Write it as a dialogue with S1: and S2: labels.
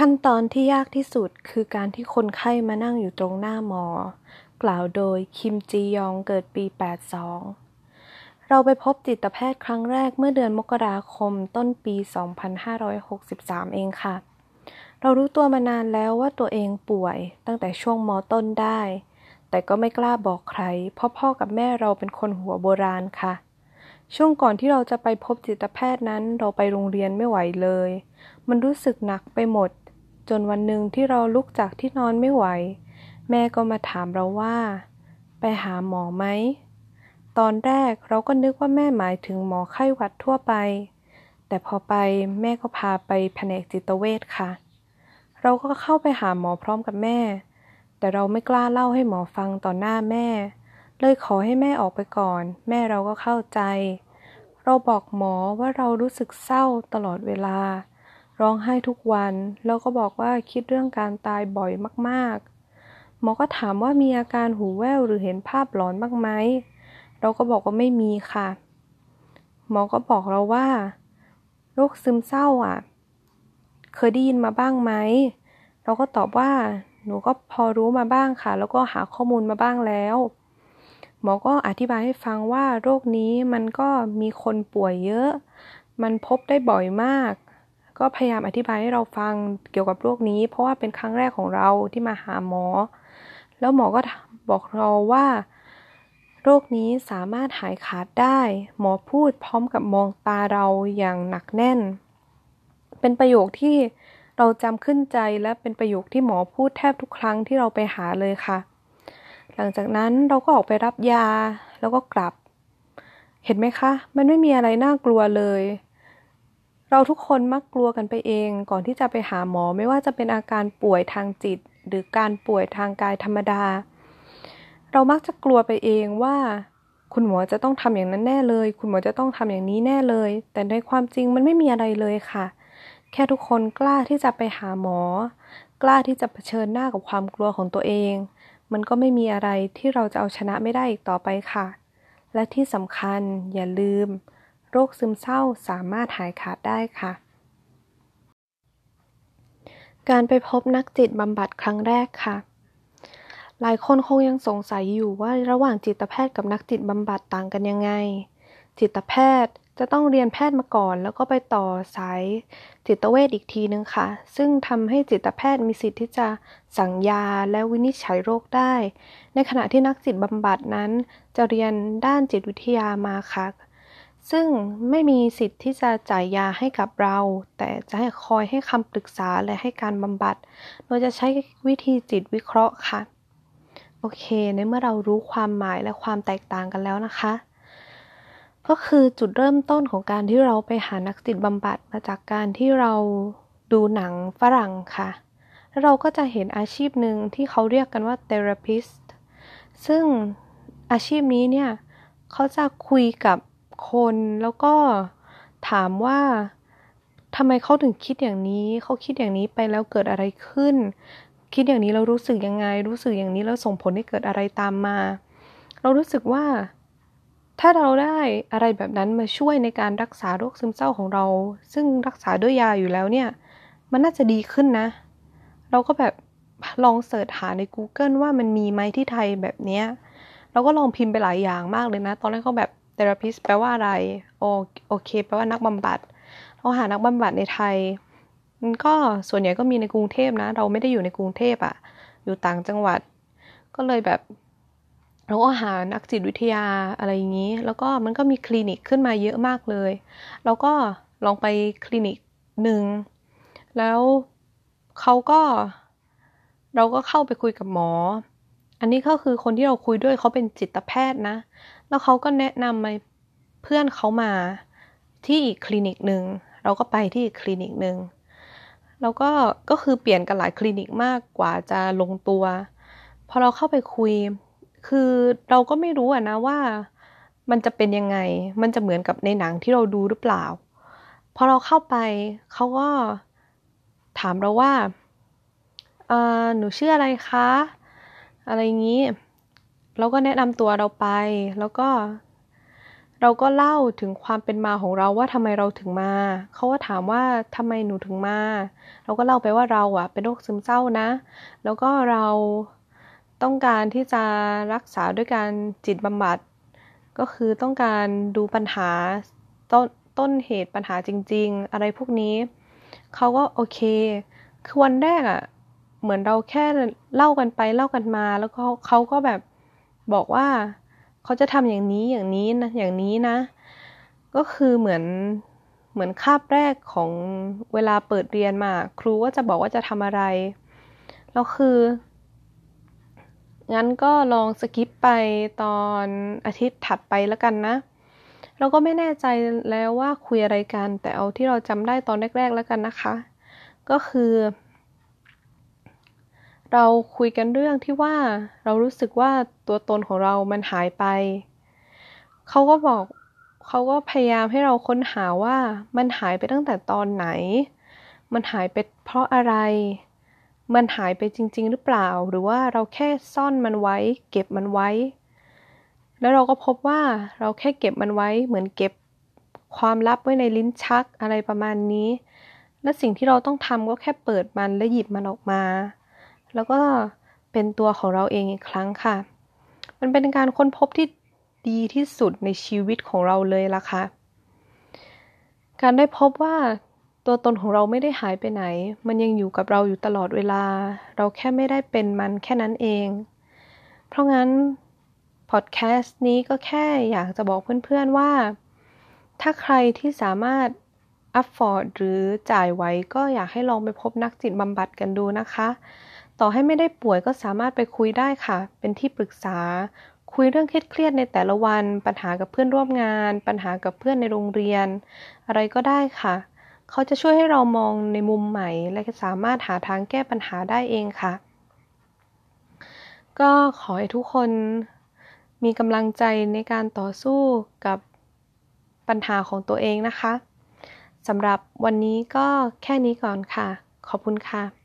S1: ขั้นตอนที่ยากที่สุดคือการที่คนไข้มานั่งอยู่ตรงหน้าหมอ กล่าวโดยคิมจียองเกิดปี 82 เราไปพบจิตแพทย์ครั้งแรกเมื่อเดือนมกราคมต้นปี 2563 เองค่ะ เรารู้ตัวมานานแล้วว่าตัวเองป่วยตั้งแต่ช่วงมต้นได้ แต่ก็ไม่กล้าบอกใคร เพราะพ่อกับแม่เราเป็นคนหัวโบราณค่ะช่วงก่อนที่เราจะไปพบจิตแพทย์นั้น เราไปโรงเรียนไม่ไหวเลย มันรู้สึกหนักไปหมด จนวันหนึ่งที่เราลุกจากที่นอนไม่ไหว แม่ก็มาถามเราว่า ไปหาหมอไหม ตอนแรกเราก็นึกว่าแม่หมายถึงหมอไข้หวัดทั่วไป แต่พอไปแม่ก็พาไปแผนกจิตเวชค่ะ เราก็เข้าไปหาหมอพร้อมกับแม่ แต่เราไม่กล้าเล่าให้หมอฟังต่อหน้าแม่ เลยขอให้แม่ออกไปก่อน แม่เราก็เข้าใจ เราบอกหมอว่าเรารู้สึกเศร้าตลอดเวลา ร้องไห้ทุกวัน แล้วก็บอกว่าคิดเรื่องการตายบ่อยมากๆ หมอก็ถามว่ามีอาการหูแว่วหรือเห็นภาพหลอนบ้างไหม เราก็บอกว่าไม่มีค่ะ หมอก็บอกเราว่า โรคซึมเศร้าอะ เคยได้ยินมาบ้างไหม เราก็ตอบว่า หนูก็พอรู้มาบ้างค่ะ แล้วก็หาข้อมูลมาบ้างแล้ว หมอก็อธิบายให้ฟังว่าโรคนี้มันก็มีคนป่วยเยอะ มันพบได้บ่อยมาก ก็พยายามอธิบายให้เราฟังเกี่ยวกับโรคนี้ เพราะว่าเป็นครั้งแรกของเราที่มาหาหมอ แล้วหมอก็บอกเราว่า โรคนี้สามารถหายขาดได้ หมอพูดพร้อมกับมองตาเราอย่างหนักแน่น เป็นประโยคที่เราจำขึ้นใจและเป็นประโยคที่หมอพูดแทบทุกครั้งที่เราไปหาเลยค่ะ หลังจากนั้นเราก็ออกไปรับยาแล้วก็กลับ เห็นไหมคะ มันไม่มีอะไรน่ากลัวเลย เราทุกคนมักกลัวกันไปเอง ก่อนที่จะไปหาหมอไม่ว่าจะเป็นอาการป่วยทางจิต หรือการป่วยทางกายธรรมดา เรามักจะกลัวไปเองว่า คุณหมอจะต้องทำอย่างนั้นแน่เลย คุณหมอจะต้องทำอย่างนี้แน่เลย แต่ในความจริงมันไม่มีอะไรเลยค่ะ แค่ทุกคนกล้าที่จะไปหาหมอ กล้าที่จะเผชิญหน้ากับความกลัวของตัวเอง มันก็ไม่มีอะไรที่เราจะเอาชนะไม่ได้อีกต่อไปค่ะ และที่สำคัญอย่าลืม โรคซึมเศร้าสามารถหายขาดได้ค่ะ การไปพบนักจิตบำบัดครั้งแรกค่ะ หลายคนคงยังสงสัยอยู่ว่าระหว่างจิตแพทย์กับนักจิตบำบัดต่างกันยังไง จิตแพทย์จะต้องเรียนแพทย์มาก่อน แล้วก็ไปต่อสายจิตเวชอีกทีนึงค่ะ ซึ่งทำให้จิตแพทย์มีสิทธิ์ที่จะสั่งยาและวินิจฉัยโรคได้ ในขณะที่นักจิตบำบัดนั้น จะเรียนด้านจิตวิทยามาค่ะ ซึ่งไม่มีสิทธิ์ที่จะจ่ายยาให้กับเรา แต่จะให้คอยให้คำปรึกษาและให้การบำบัด โดยจะใช้วิธีจิตวิเคราะห์ค่ะ โอเค ในเมื่อเรารู้ความหมายและความแตกต่างกันแล้วนะคะ ก็คือจุดเริ่มต้นของการที่เราไปหานักจิตบำบัดมาจากการที่เราดูหนังฝรั่งค่ะ แล้วเราก็จะเห็นอาชีพหนึ่งที่เขาเรียกกันว่า therapist ซึ่งอาชีพนี้เนี่ย เขาจะคุยกับ คนแล้วก็ถามว่าทำไมเขาถึงคิดอย่างนี้เขาคิดอย่างนี้ไปแล้วเกิดอะไรขึ้น คิดอย่างนี้เรารู้สึกยังไง รู้สึกอย่างนี้แล้วส่งผลให้เกิดอะไรตามมา เรารู้สึกว่า ถ้าเราได้อะไรแบบนั้นมาช่วยในการรักษาโรคซึมเศร้าของเรา ซึ่งรักษาด้วยยาอยู่แล้วเนี่ย มันน่าจะดีขึ้นนะ เราก็แบบลองเสิร์ชหาใน Google ว่ามันมีไหมที่ไทยแบบเนี้ยเราก็ลองพิมพ์ไปหลายอย่างมากเลยนะ ตอนแรกเขาแบบ therapist แปลว่าอะไร โอโอเค แปลว่านักบำบัด เราหานักบำบัดในไทย มันก็ส่วนใหญ่ก็มีในกรุงเทพนะ เราไม่ได้อยู่ในกรุงเทพอะอยู่ต่างจังหวัด ก็เลยแบบเราก็หานักจิตวิทยาอะไรอย่างนี้ แล้วก็มันก็มีคลินิกขึ้นมาเยอะมากเลย เราก็ลองไปคลินิกหนึ่ง แล้วเขาก็เราก็เข้าไปคุยกับหมอ อันนี้ก็คือคนที่เราคุยด้วยเขาเป็นจิตแพทย์นะแล้วเขาก็แนะนำมาเพื่อนเขามาที่อีกคลินิกหนึ่งเราก็ไปที่อีกคลินิกหนึ่งแล้วก็ก็คือเปลี่ยนกันหลายคลินิกมากกว่าจะลงตัว พอเราเข้าไปคุย คือเราก็ไม่รู้อะนะว่ามันจะเป็นยังไง มันจะเหมือนกับในหนังที่เราดูหรือเปล่า พอเราเข้าไปเขาก็ถามเราว่าหนูชื่ออะไรคะ อะไรอย่างนี้ เราก็แนะนำตัวเราไป แล้วก็ เราก็เล่าถึงความเป็นมาของเราว่าทำไมเราถึงมา เขาก็ถามว่าทำไมหนูถึงมา เราก็เล่าไปว่าเราอะเป็นโรคซึมเศร้านะ แล้วก็เราต้องการที่จะรักษาด้วยการจิตบำบัด ก็คือต้องการดูปัญหาต้นต้นเหตุปัญหาจริง ๆ อะไรพวกนี้เขาก็โอเค คือวันแรกอะเหมือนเราแค่เล่ากันไปเล่ากันมา แล้วก็เขาก็แบบ บอกว่าเขาจะทำอย่างนี้อย่างนี้นะอย่างนี้นะ ก็คือเหมือนเหมือนคาบแรกของเวลาเปิดเรียนมา ครูก็จะบอกว่าจะทำอะไรแล้วคืองั้นก็ลองสกิปไปตอนอาทิตย์ถัดไปแล้วกันนะ เราก็ไม่แน่ใจแล้วว่าคุยอะไรกัน แต่เอาที่เราจำได้ตอนแรก ๆ แล้วกันนะคะ ก็คือ เราคุยกันเรื่องที่ว่าเรารู้สึกว่าตัวตนของเรามันหายไป เขาก็บอกเขาก็พยายามให้เราค้นหาว่ามันหายไปตั้งแต่ตอนไหน มันหายไปเพราะอะไร มันหายไปจริง ๆ หรือเปล่า หรือว่าเราแค่ซ่อนมันไว้ เก็บมันไว้ แล้วเราก็พบว่าเราแค่เก็บมันไว้ เหมือนเก็บความลับไว้ในลิ้นชักอะไรประมาณนี้ และสิ่งที่เราต้องทำก็แค่เปิดมันและหยิบมันออกมา แล้วก็เป็นตัวของเราเองอีกครั้งค่ะ มันเป็นการค้นพบที่ดีที่สุดในชีวิตของเราเลยล่ะค่ะ การได้พบว่าตัวตนของเราไม่ได้หายไปไหน มันยังอยู่กับเราอยู่ตลอดเวลา เราแค่ไม่ได้เป็นมันแค่นั้นเอง เพราะงั้นพอดแคสต์นี้ก็แค่อยากจะบอกเพื่อนๆว่า ถ้าใครที่สามารถอัพฟอร์ดหรือจ่ายไว้ก็อยากให้ลองไปพบนักจิตบำบัดกันดูนะคะ ต่อให้ไม่ได้ป่วยก็สามารถไปคุยได้ค่ะ เป็นที่ปรึกษา คุยเรื่องเครียดในแต่ละวัน ปัญหากับเพื่อนร่วมงาน ปัญหากับเพื่อนในโรงเรียน อะไรก็ได้ค่ะ เขาจะช่วยให้เรามองในมุมใหม่ และสามารถหาทางแก้ปัญหาได้เองค่ะ ก็ขอให้ทุกคนมีกำลังใจในการต่อสู้กับปัญหาของตัวเองนะคะสำหรับวันนี้ก็แค่นี้ก่อนค่ะ ขอบคุณค่ะ